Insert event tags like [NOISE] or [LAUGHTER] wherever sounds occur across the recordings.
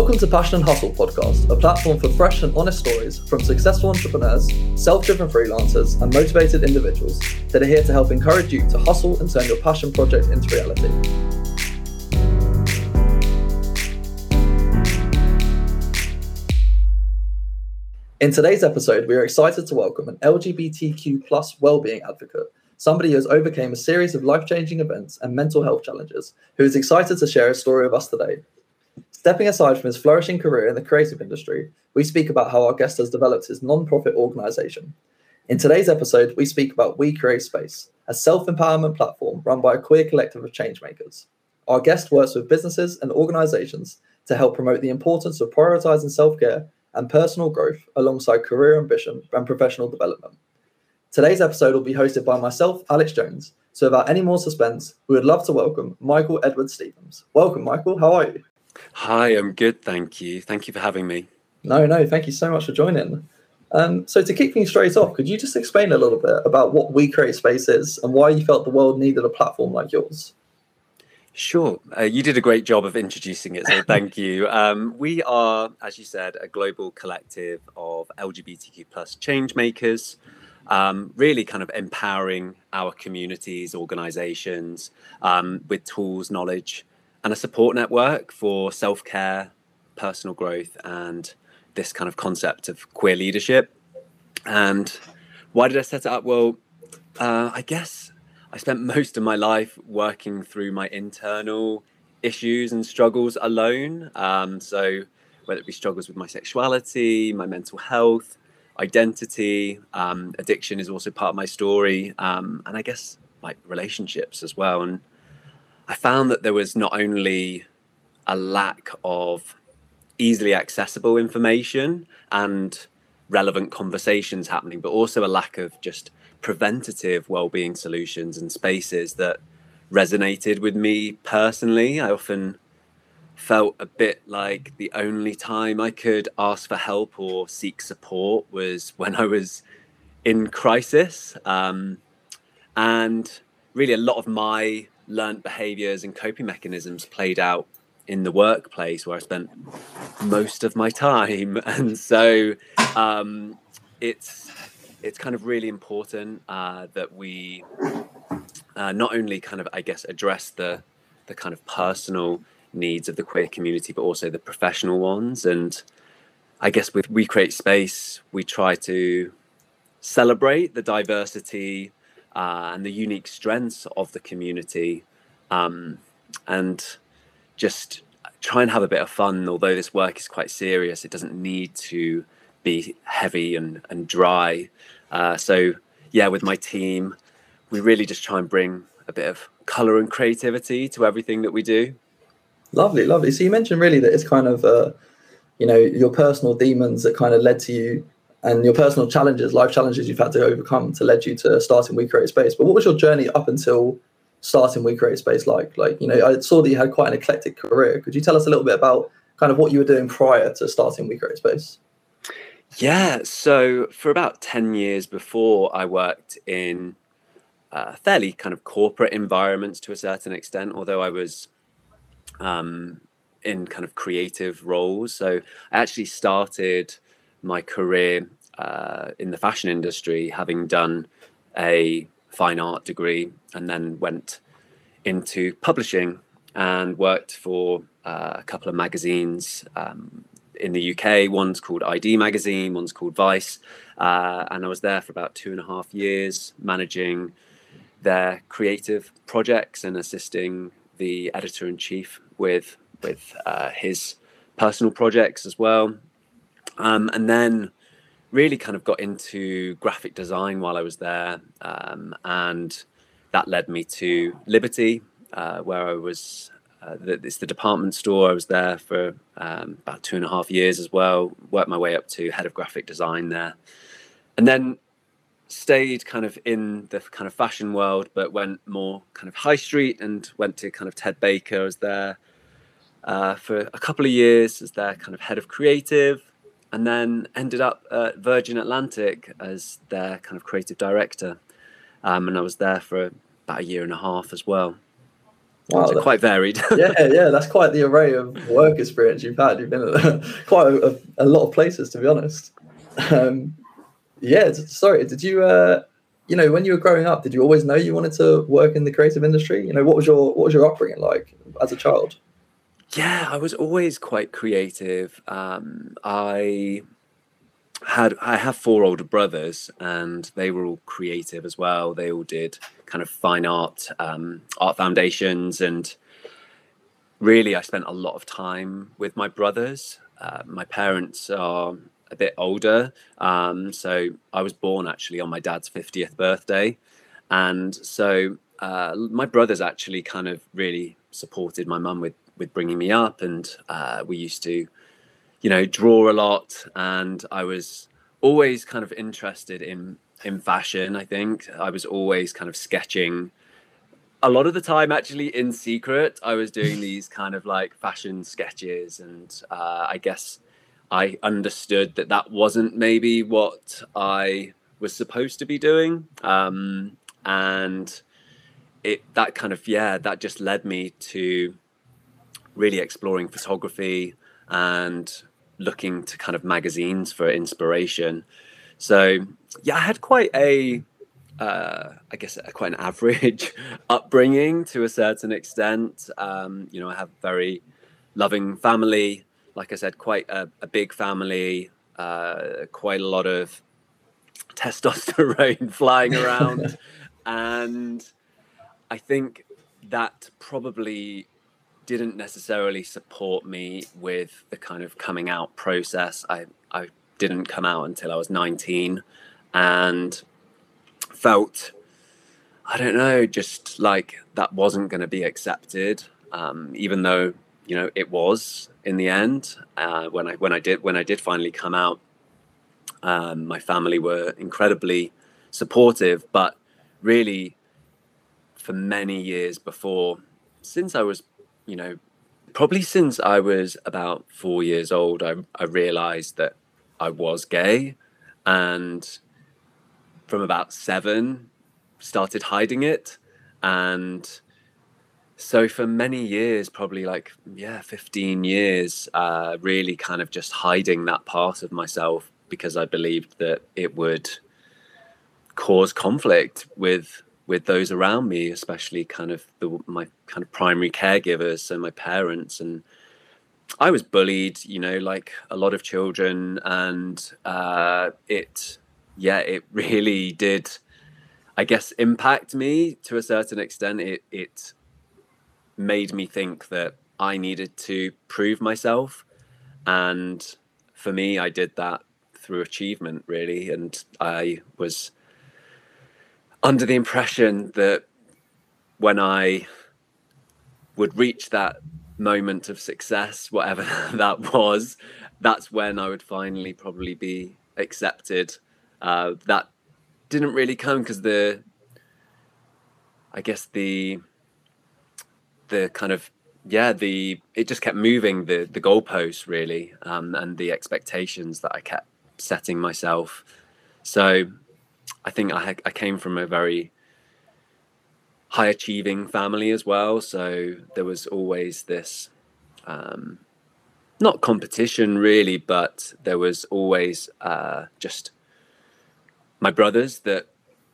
Welcome to Passion and Hustle podcast, a platform for fresh and honest stories from successful entrepreneurs, self driven freelancers, and motivated individuals that are here to help encourage you to hustle and turn your passion project into reality. In today's episode, we are excited to welcome an LGBTQ plus wellbeing advocate, somebody who has overcome a series of life-changing events and mental health challenges, who is excited to share his story with us today. Stepping aside from his flourishing career in the creative industry, we speak about how our guest has developed his non-profit organization. In today's episode, we speak about We Create Space, a self-empowerment platform run by a queer collective of changemakers. Our guest works with businesses and organizations to help promote the importance of prioritizing self-care and personal growth alongside career ambition and professional development. Today's episode will be hosted by myself, Alex Jones. So, without any more suspense, we would love to welcome Michael Edward Stevens. Welcome, Michael. How are you? Hi, I'm good, thank you. Thank you for having me. No, no, thank you so much for joining. Um, so, to kick things straight off, could you just explain a little bit about what We Create Space is and why you felt the world needed a platform like yours? Sure. Uh, you did a great job of introducing it, so [LAUGHS] thank you. Um, we are, as you said, a global collective of LGBTQ plus change makers, um, really kind of empowering our communities, organizations um, with tools, knowledge, and a support network for self care, personal growth, and this kind of concept of queer leadership. And why did I set it up? Well, uh, I guess I spent [LAUGHS] most of my life working through my internal issues and struggles alone. Um, so, whether it be struggles with my sexuality, my mental health, identity, um, addiction is also part of my story, um, and I guess like relationships as well. And I found that there was not only a lack of easily accessible information and relevant conversations happening, but also a lack of just preventative well-being solutions and spaces that resonated with me personally. I often felt a bit like the only time I could ask for help or seek support was when I was in crisis. Um, and really, a lot of my learned behaviors and coping mechanisms played out in the workplace where I spent most of my time. [LAUGHS] And so um, it's it's kind of really important uh, that we uh, not only kind of I guess address the the kind of personal needs of the queer community, but also the professional ones. And I guess with We Create Space, we try to celebrate the diversity uh, and the unique strengths of the community um, and just try and have a bit of fun. Although this work is quite serious it doesn't need to be heavy and, and dry. Uh, so yeah with my team we really just try and bring a bit of color and creativity to everything that we do. Lovely lovely. So you mentioned really that it's kind of uh, you know your personal demons that kind of led to you and your personal challenges, life challenges you've had to overcome to led you to starting We Create Space. But what was your journey up until starting We Create Space like? Like, you know, I saw that you had quite an eclectic career. Could you tell us a little bit about kind of what you were doing prior to starting We Create Space? Yeah, so for about 10 years before, I worked in uh, fairly kind of corporate environments to a certain extent, although I was um, in kind of creative roles. So I actually started my career uh, in the fashion industry, having done a fine art degree, and then went into publishing and worked for uh, a couple of magazines um, in the UK. One's called i-D Magazine, one's called Vice, uh, and I was there for about two and a half years, managing their creative projects and assisting the editor in chief with with uh, his personal projects as well. Um, and then really kind of got into graphic design while I was there. Um, and that led me to Liberty, uh, where I was, uh, the, it's the department store. I was there for um, about two and a half years as well, worked my way up to head of graphic design there. And then stayed kind of in the kind of fashion world, but went more kind of high street and went to kind of Ted Baker. I was there uh, for a couple of years as their kind of head of creative and then ended up at Virgin Atlantic as their kind of creative director. Um, and I was there for about a year and a half as well. Wow, so quite varied. [LAUGHS] yeah, yeah, that's quite the array of work experience you've had. You've been at [LAUGHS] quite a, a, lot of places, to be honest. Um, yeah, sorry. Did you, uh, you know, when you were growing up, did you always know you wanted to work in the creative industry? You know, what was your what was your upbringing like as a child? Yeah, I was always quite creative. Um, I had I have four older brothers, and they were all creative as well. They all did kind of fine art, um, art foundations, and really, I spent a lot of time with my brothers. Uh, my parents are a bit older, um, so I was born actually on my dad's fiftieth birthday, and so uh, my brothers actually kind of really supported my mum with with bringing me up, and uh, we used to you know, draw a lot, and I was always kind of interested in in fashion. I think I was always kind of sketching. A lot of the time, actually, in secret, I was doing [LAUGHS] these kind of like fashion sketches, and uh, I guess I understood that that wasn't maybe what I was supposed to be doing, um, and it that kind of yeah, that just led me to really exploring photography and looking to kind of magazines for inspiration. So yeah, I had quite a, uh, I guess quite an average [LAUGHS] upbringing to a certain extent. Um, you know, I have very loving family. Like I said, quite a, a big family. Uh, quite a lot of testosterone [LAUGHS] flying around, [LAUGHS] and I think that probably didn't necessarily support me with the kind of coming out process. I, I didn't come out until I was 19 and felt, I don't know, just like that wasn't going to be accepted, um, even though, you know, it was in the end. Uh, when I when I did when I did finally come out, um, my family were incredibly supportive, but really for many years before, since I was you know, probably since I was about four years old, I, I realized that I was gay. And from about seven, started hiding it. And so for many years, probably like, yeah, 15 years, uh, really kind of just hiding that part of myself because I believed that it would cause conflict with with those around me, especially kind of the, my kind of primary caregivers, so my parents. And I was bullied, you know, like a lot of children, and uh, it, yeah, it [LAUGHS] really did, I guess, impact me to a certain extent. It it made me think that I needed to prove myself, and for me, I did that through achievement, really, and I was under the impression that when I would reach that moment of success, whatever [LAUGHS] that was, that's when I would finally probably be accepted. Uh, that didn't really come because the, I guess the, the kind of yeah the it just kept moving the the goalposts really um, and the expectations that I kept setting myself. So I think I, I came from a very high achieving family as well. So there was always this, um, not competition really, but there was always uh, just my brothers that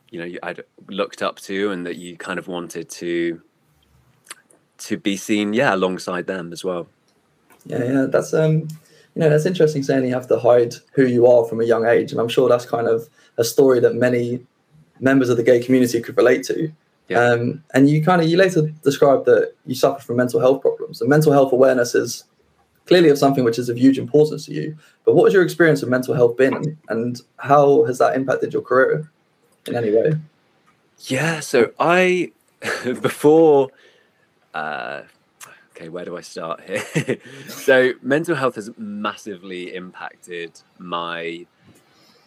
you know I'd looked up to and that you kind of wanted to to be seen, yeah, alongside them as well. Yeah, yeah, that's um, you know, that's interesting saying you have to hide who you are from a young age, and I'm sure that's kind of a story that many members of the gay community could relate to. Yeah. Um, and you kind of you later described that you suffer from mental health problems, and mental health awareness is clearly of something which is of huge importance to you. But what has your experience of mental health been, and how has that impacted your career in any way? Yeah, so I [LAUGHS] before. Uh, okay, where do I start here? [LAUGHS] so mental health has massively impacted my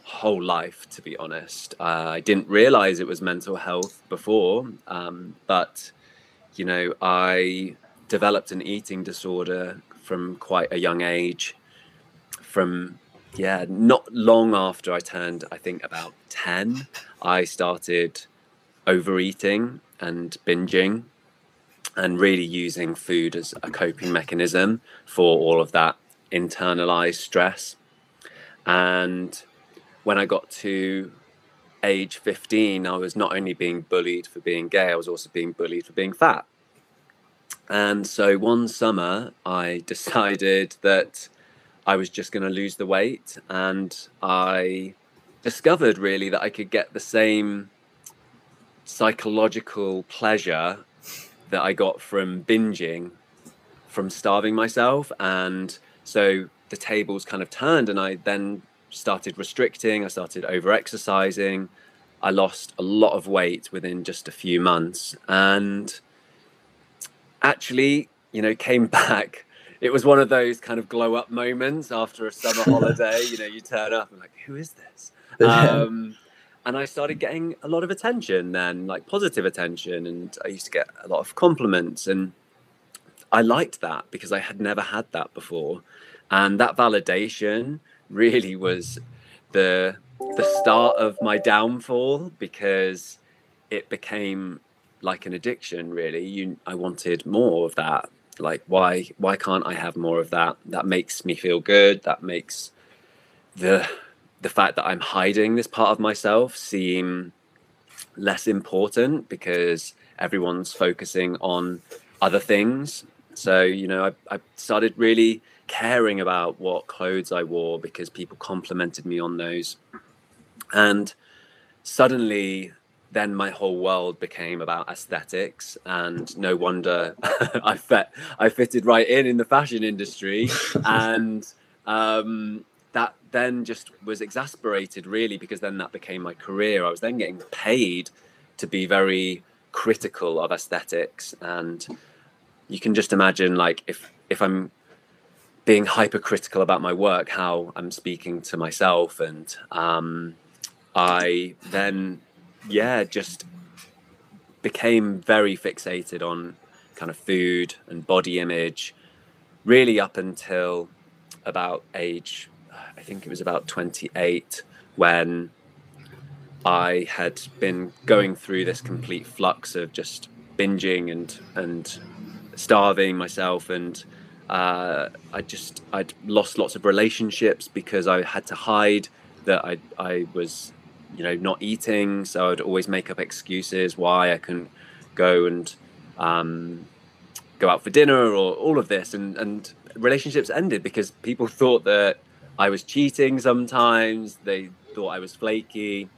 whole life, to be honest. Uh, I didn't realize it was mental health before, um, but you know, I developed an eating disorder from quite a young age. From yeah, not long after I turned, I think about 10, I started overeating and binging. and really using food as a coping mechanism for all of that internalized stress. And when I got to age 15, I was not only being bullied for being gay, I was also being bullied for being fat. And so one summer, I [LAUGHS] decided that I was just going to lose the weight. And I discovered really that I could get the same psychological pleasure that I got from binging from starving myself. And so the tables kind of turned, and I then started restricting, I started over exercising. I lost a lot of weight within just a few months. And actually, you know, came [LAUGHS] back. It was one of those kind of glow up moments after a summer [LAUGHS] holiday. You know, you turn up and like, who is this? [LAUGHS] Um, and I started getting a lot of attention then, like positive attention, and I used to get a lot of compliments, and I liked that because I had never had that before, and that validation really was the the start of my downfall because it became like an addiction really. You i wanted more of that. Like why why can't i have more of that? That makes me feel good. That makes the the fact that i'm hiding this part of myself seem less important because everyone's focusing on other things so you know i, I started really caring about what clothes i wore because people complimented me on those. And suddenly then my whole world became about aesthetics and no wonder [LAUGHS] i fit i fitted right in in the fashion industry. [LAUGHS] And um, that then just was exasperated really because then that became my career. I was then getting paid to be very critical of aesthetics and you can just imagine like if if i'm being hypercritical about my work how i'm speaking to myself and um, I then, yeah, just became very fixated on kind of food and body image, really up until about age, I think it was about 28, when I had been going through this complete flux of just binging and and starving myself and uh, I just I'd lost lots of relationships because I had to hide that I I was you know, not eating. So I'd always make up excuses why I couldn't go and um, go out for dinner or all of this. And, and relationships ended because people [LAUGHS] thought that I was cheating sometimes. They thought I was flaky.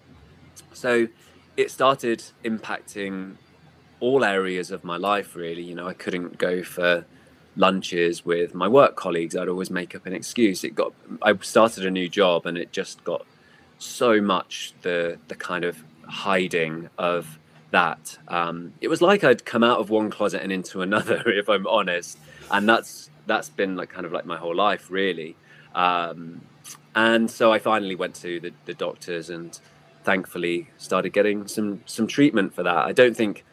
So it started impacting all areas of my life, really. You know, I couldn't go for lunches with my work colleagues. I'd always make up an excuse. It got, I started a new job and it just got so much the the kind of hiding of that. Um, it was like I'd come out of one closet and into another, [LAUGHS] if I'm honest, and that's that's been like kind of like my whole life, really. Um, and so I finally went to the, the doctors and thankfully started getting some some treatment for that. I don't think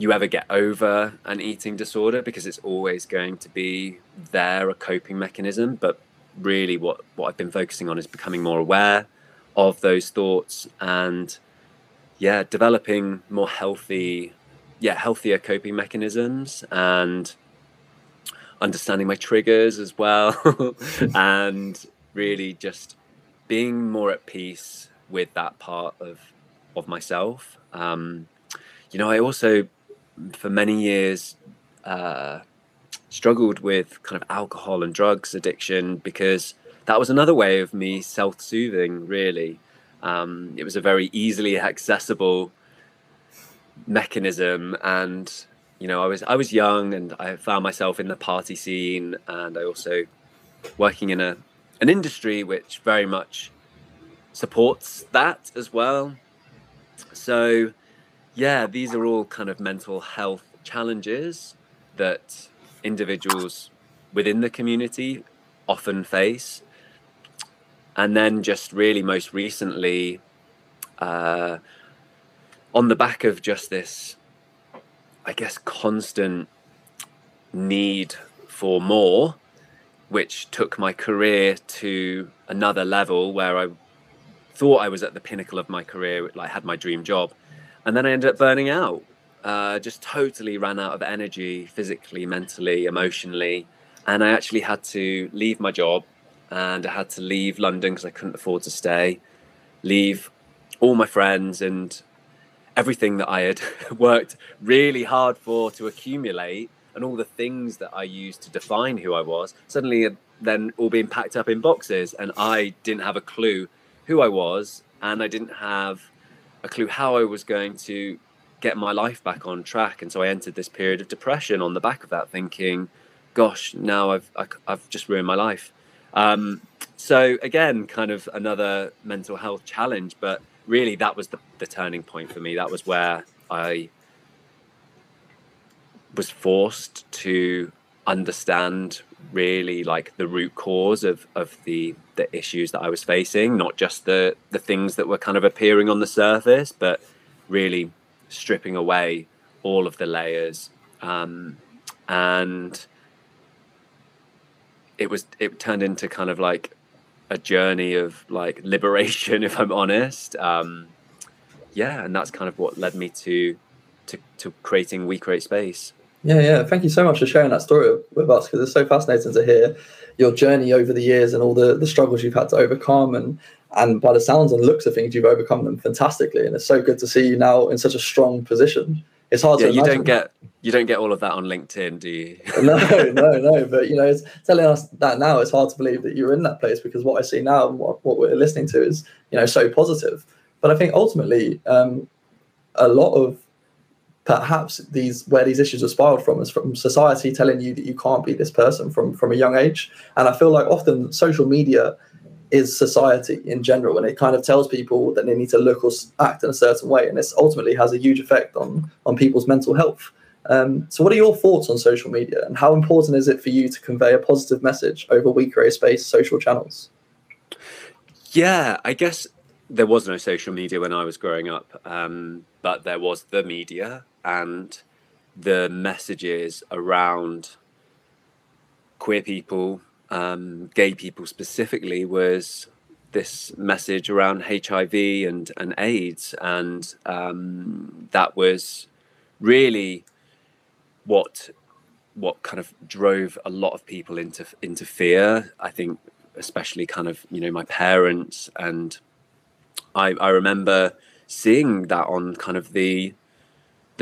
you ever get over an eating disorder? Because it's always going to be there a coping mechanism, but really what what I've been focusing on is becoming more aware of those thoughts and yeah developing more healthy yeah healthier coping mechanisms and understanding my triggers as well [LAUGHS] and really just being more at peace with that part of of myself. Um, you know i also for many years uh, struggled with kind of alcohol and drugs addiction because that was another way of me self-soothing really. Um, it was a very easily accessible mechanism and you know i was i was young and i found myself in the party scene and i also working in a an industry which very much supports that as well. So yeah these are all kind of mental health challenges that individuals within the community often face. And then, just really most recently, uh, on the back of just this, I guess, constant need for more, which took my career to another level where I thought I was at the pinnacle of my career, like had my dream job. And then I ended up burning out uh, just totally ran out of energy physically, mentally, emotionally. And I actually had to leave my job and I had to leave London because I couldn't afford to stay, leave all my friends and everything that I had [LAUGHS] worked really hard for to accumulate and all the things that I used to define who I was suddenly then all being packed up in boxes and I didn't have a clue who I was and I didn't have a clue how I was going to get my life back on track. And so I entered this period of depression on the back of that thinking gosh now I've I, have just ruined my life. Um, so again kind of another mental health challenge but really that was the, the turning point for me. That was where I was forced to understand really like the root cause of of the the issues that I was facing, not just the the things that were kind of appearing on the surface, but really stripping away all of the layers. Um, and it was it turned into kind of like a journey of like [LAUGHS] liberation, if I'm honest. Um, yeah, and that's kind of what led me to to to creating We Create Space. Yeah, yeah. Thank you so much for sharing that story with us because it's so fascinating to hear your journey over the years and all the, the struggles you've had to overcome and and by the sounds and looks of things you've overcome them fantastically. And it's so good to see you now in such a strong position. It's hard yeah, to you don't get you don't get all of that on linkedin do you? [LAUGHS] No no no. But you know it's telling us that now it's hard to believe that you're in that place because what i see now and what, what we're listening to is you know so positive. But i think ultimately um, a lot of perhaps these where these issues are spiraled from is from society telling you that you can't be this person from from a young age. And i feel like often social media is society in general and it kind of tells people that they need to look or act in a certain way and this ultimately has a huge effect on on people's mental health. Um, so what are your thoughts on social media and how important is it for you to convey a positive message over we create space social channels? Yeah i guess there was no social media when i was growing up um, but there was the media and the messages around queer people, um, gay people specifically, was this message around HIV and, and AIDS. And um, that was really what what kind of drove a lot of people into into fear. I think, especially kind of you know my parents and I I remember seeing that on kind of the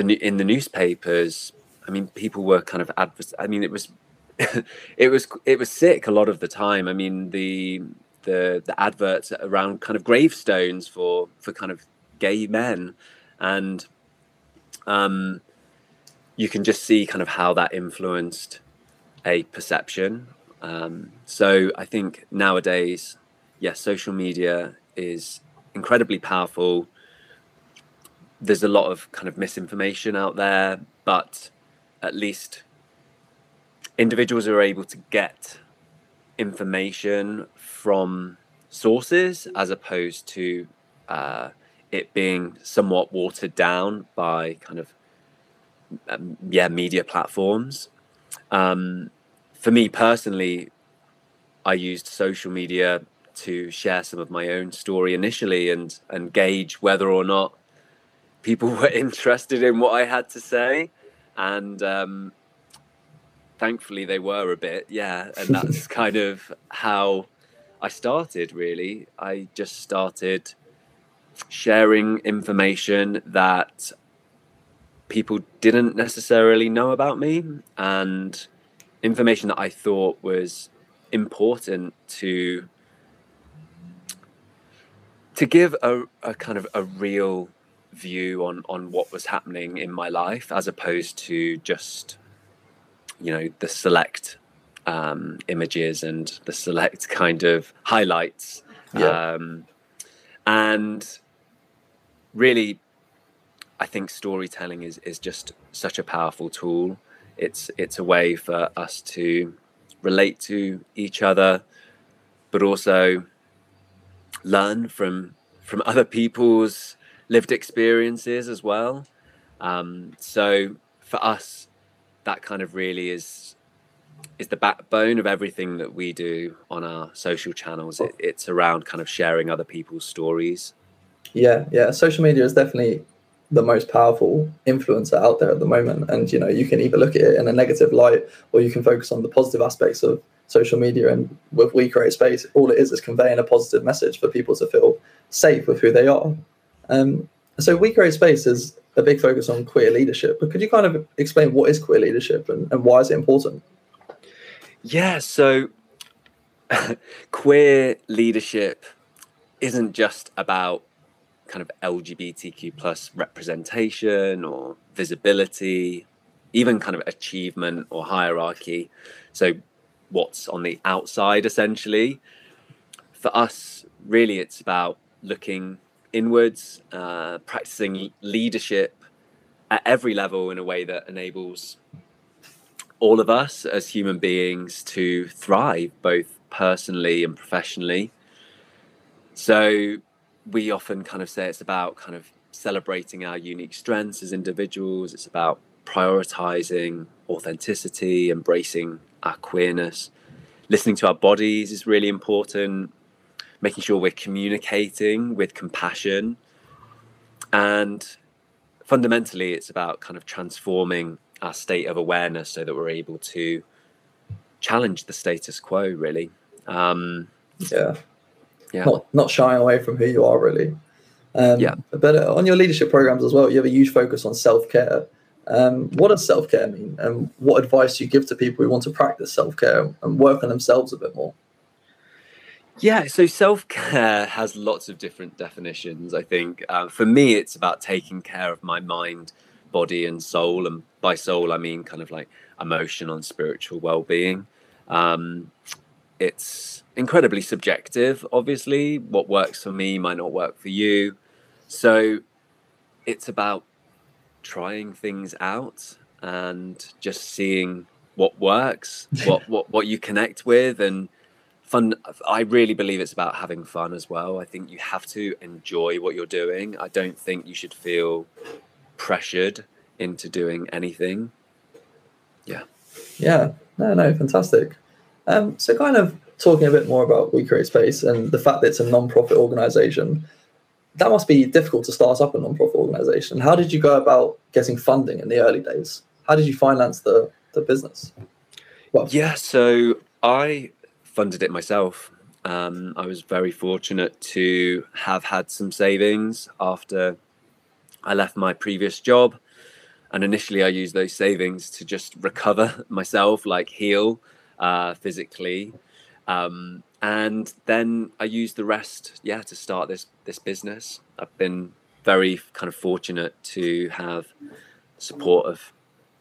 the in the newspapers. I mean, people were kind of advers. I mean, it was [LAUGHS] it was it was sick a lot of the time. I mean, the the the adverts around kind of gravestones for for kind of gay men, and um, you can just see kind of how that influenced a perception. Um, so I think nowadays, yes, social media is incredibly powerful there's a lot of kind of misinformation out there, but at least individuals are able to get information from sources as opposed to uh, it being somewhat watered down by kind of um, yeah media platforms. Um, for me personally, I used social media to share some of my own story initially and and gauge whether or not people [LAUGHS] were interested in what I had to say, and um, thankfully they were a bit, yeah. And [LAUGHS] that's kind of how I started. Really, I just started sharing information that people didn't necessarily know about me, and information that I thought was important to to give a, a kind of a real view on on what was happening in my life as opposed to just you know the select um, images and the select [LAUGHS] kind of highlights yeah. um, and really i think storytelling is is just such a powerful tool it's it's a way for us to relate to each other but also learn from from other people's lived experiences as well. Um, so for us, that kind of really is is the backbone of everything that we do on our social channels. It, it's around kind of sharing other people's stories. Yeah, yeah. Social media is definitely the most powerful influencer out there at the moment. And you know, you can either look at it in a negative light or you can focus on the positive aspects of social media. And with We Create Space, all it is is conveying a positive message for people to feel safe with who they are. Um, so We Create Space is a big focus on queer leadership. But could you kind of explain what is queer leadership and, and why is it important? Yeah, so [LAUGHS] queer leadership isn't just about kind of LGBTQ plus representation or visibility, even kind of achievement or hierarchy. So, what's on the outside essentially? For us, really, it's about looking inwards, uh, practicing leadership at every level in a way that enables all of us as human beings to thrive both personally and professionally. So we often kind of say it's about kind of celebrating our unique strengths as individuals. It's about prioritizing authenticity, embracing our queerness. Listening to our bodies is really important. Making sure we're communicating with compassion. And fundamentally, it's about kind of transforming our state of awareness so that we're able to challenge the status quo, really. Um, yeah yeah. not not shying away from who you are really. Um, yeah. But uh, on your leadership programs as well, you have a huge focus on self care. Um, what does self care mean, and what advice do you give to people who want to practice self care and work on themselves a bit more? Yeah, so self care has lots of different definitions. I think uh, for me, it's about taking care of my mind, body, and soul. And by soul, I mean kind of like emotional and spiritual well being. Um, it's incredibly subjective, obviously. What works for me might not work for you. So it's about trying things out and just seeing what works, what, what, what you connect with and fun. I really believe it's about having fun as well. I think you have to enjoy what you're doing. I don't think you should feel pressured into doing anything. Yeah. Yeah. No, no, fantastic. Um, so kind of talking a bit more about We Create Space and the fact that it's a non-profit organization, that must be difficult to start up a non-profit organization. How did you go about getting funding in the early days? How did you finance the, the business? Well, yeah, so I funded it myself. Um, I was very fortunate to have had some savings after I left my previous job. And initially, I used those savings to just recover [LAUGHS] myself, like heal uh, physically. Um, and then I used the rest, yeah, to start this this business. I've been very kind of fortunate to have support of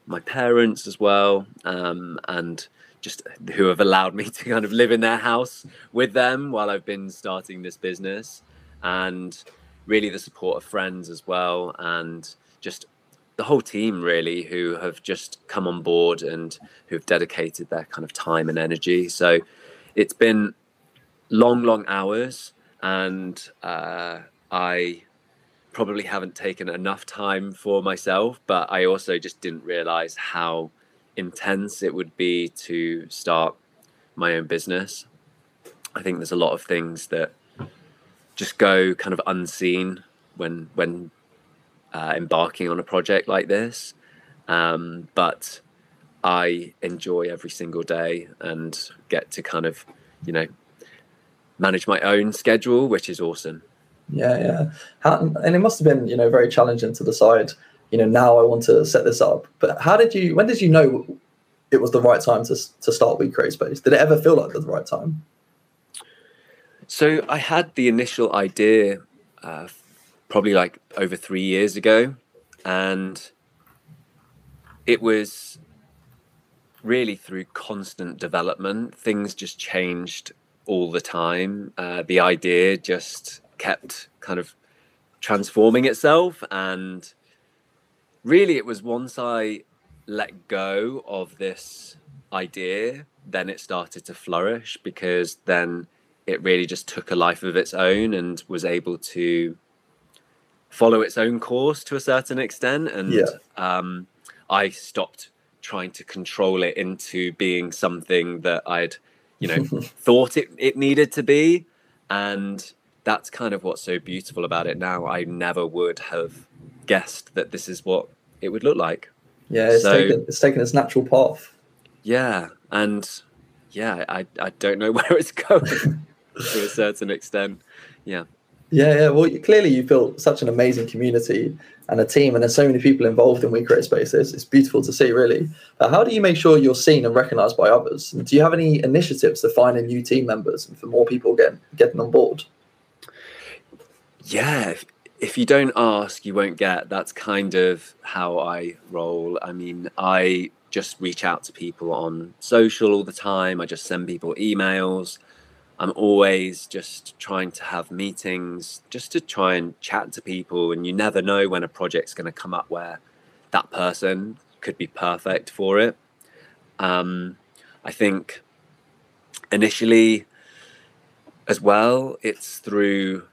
my parents as well, um, and just who have allowed me [LAUGHS] to kind of live in their house with them while I've been starting this business, and really the support of friends as well, and just the whole team really who have just come on board and who've dedicated their kind of time and energy. So it's been long, long hours, and uh, I probably haven't taken enough time for myself. But I also just didn't realize how intense it would be to start my own business. I think there's a lot of things that just go kind of unseen when when uh, embarking on a project like this. Um, but I enjoy every single day and get to kind of, you know, manage my own schedule, which is awesome. Yeah, yeah. And it must have been, you know, very challenging to decide, you know, now I want to set this up. But how did you, when did you know it was the right time to, to start We Create Space? Did it ever feel like the right time? So I had the initial idea uh, probably like over three years ago. And it was really through constant development. Things just changed all the time. Uh, the idea just kept kind of transforming itself. And really, it was once I let go of this idea, then it started to flourish because then it really just took a life of its own and was able to follow its own course to a certain extent. And yeah. um, I stopped trying to control it into being something that I'd, you know, [LAUGHS] thought it, it needed to be. And that's kind of what's so beautiful about it now. I never would have guessed that this is what it would look like. Yeah, it's, So- taken, it's taken its natural path. Yeah, and yeah, I, I don't know [LAUGHS] where it's going [LAUGHS] to a certain extent. Yeah. Yeah, yeah. Well, you- clearly you've built such an amazing community and a team, and there's so many people involved in We Create Spaces. It's beautiful to see, really. But how do you make sure you're seen and recognised by others? And do you have any initiatives to find new team members and for more people getting getting on board? Yeah, if, you don't ask, you won't get. That's kind of how I roll. I mean, I just reach out to people on social all the time. I just send people emails. I'm always just trying to have meetings just to try and chat to people. And you never know when a project's going to come up where that person could be perfect for it. Um, I think initially, as well, it's through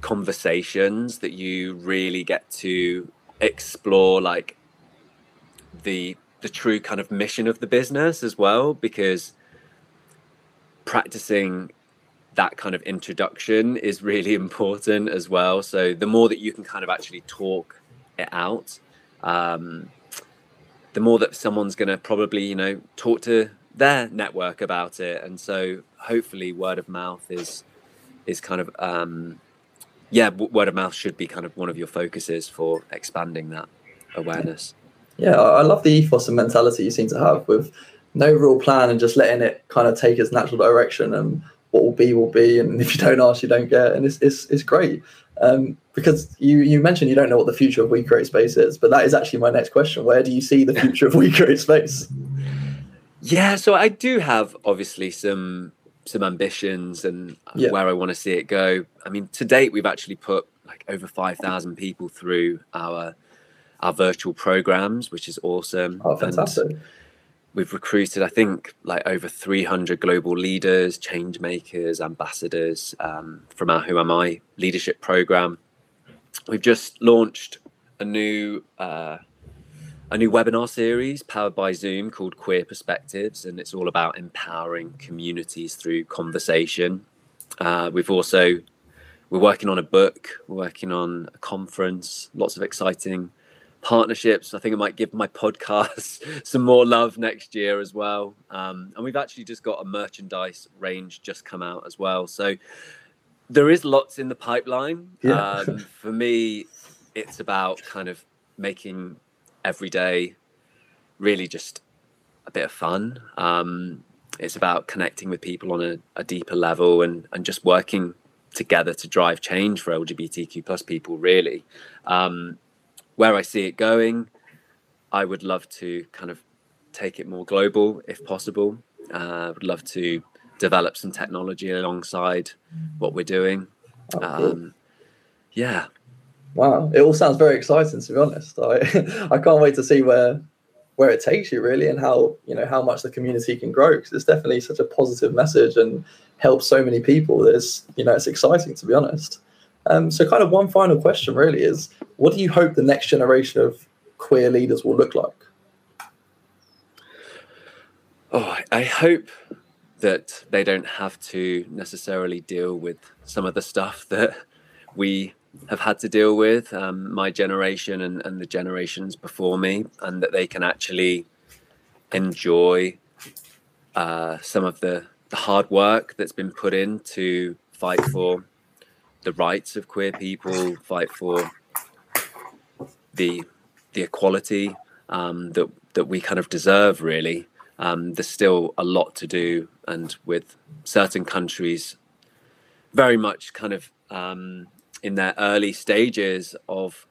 conversations that you really get to explore like the the true kind of mission of the business as well because practicing that kind of introduction is really [LAUGHS] important as well. So the more that you can kind of actually talk it out um, the more that someone's going to probably you know talk to their network about it. And so hopefully word of mouth is is kind of um, yeah, word of mouth should be kind of one of your focuses for expanding that awareness. Yeah, I love the ethos and mentality you seem to have with no real plan and just letting it kind of take its natural direction and what will be will be and if you don't ask you don't get and it's it's, it's great. Um, because you you mentioned you don't know what the future of We Create Space is but that is actually my next question. Where do you see the [LAUGHS] future of We Create Space? Yeah, so I do have obviously some some ambitions and Yeah. where I want to see it go. I mean, to date we've actually put like over five thousand people through our our virtual programs, which is awesome. oh And fantastic we've recruited, I think, like over 300 global leaders, change makers, ambassadors um, from our Who Am I leadership program. We've just launched a new uh, a new webinar series powered by Zoom called Queer Perspectives, and it's all about empowering communities through conversation. Uh, we've also we're working on a book, we're working on a conference, lots of exciting partnerships. I think I might give my [LAUGHS] podcast some more love next year as well. Um, and we've actually just got a merchandise range just come out as well. So there is lots in the pipeline. Yeah. Um, for me, it's about kind of making every day really just a bit of fun. Um, it's about connecting with people on a, a deeper level and, and just working together to drive change for LGBTQ plus people, really. Um, where I see it going, I would love to kind of take it more global if possible. Uh, I would love to develop some technology alongside what we're doing. Oh. Um, yeah, Wow, it all sounds very exciting to be honest. [LAUGHS] I I can't wait to see where where it takes you really and how you know how much the community can grow because it's definitely such a positive message and helps so many people. There's you know it's exciting to be honest. Um, so kind of one final question really is what do you hope the next generation of queer leaders will look like? Oh, I hope that they don't have to necessarily deal with some of the stuff that we have had to deal with, um, my generation and, and the generations before me, and that they can actually enjoy uh, some of the, the hard work that's been put in to fight for the rights of queer people, fight for the the equality um, that that we kind of deserve, really. Um, there's still a lot to do, and with certain countries very much kind of um, in their early stages of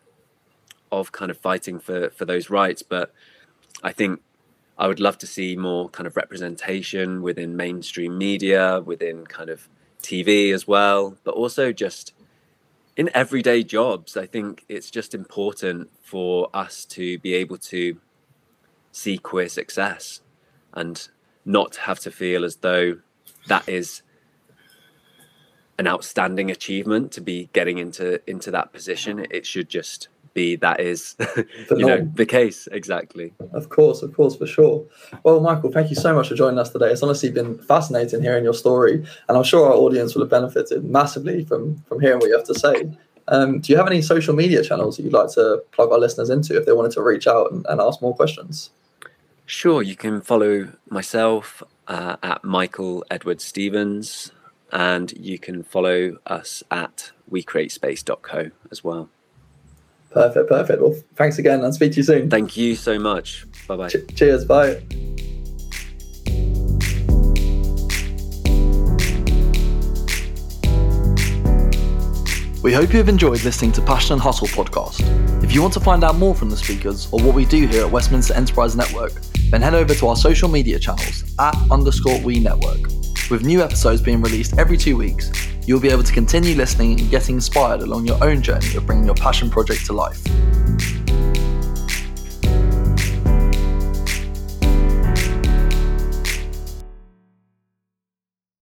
of kind of fighting for for those rights. But I think I would love to see more kind of representation within mainstream media, within kind of TV as well, but also just in everyday jobs. I think it's just important for us to be able to see queer success and not have to feel as though that is an outstanding achievement to be getting into into that position it should just be that is [LAUGHS] you know the case exactly Of course, of course, for sure. Well, Michael, thank you so much for joining us today. It's honestly been fascinating hearing your story, and I'm sure our audience will have benefited massively from from hearing what you have to say. Um, do you have any social media channels that you'd like to plug our listeners into if they wanted to reach out and, and ask more questions? Sure, you can follow myself uh, at Michael Edward Stevens, and you can follow us at wecreatespace.co as well. Perfect, perfect. Well, thanks again and speak to you soon. Thank you so much. Bye bye. Ch- cheers, bye. We hope you have enjoyed listening to Passion and Hustle podcast. If you want to find out more from the speakers or what we do here at Westminster Enterprise Network, then head over to our social media channels at underscore we network. With new episodes being released every two weeks, you'll be able to continue listening and getting inspired along your own journey of bringing your passion project to life.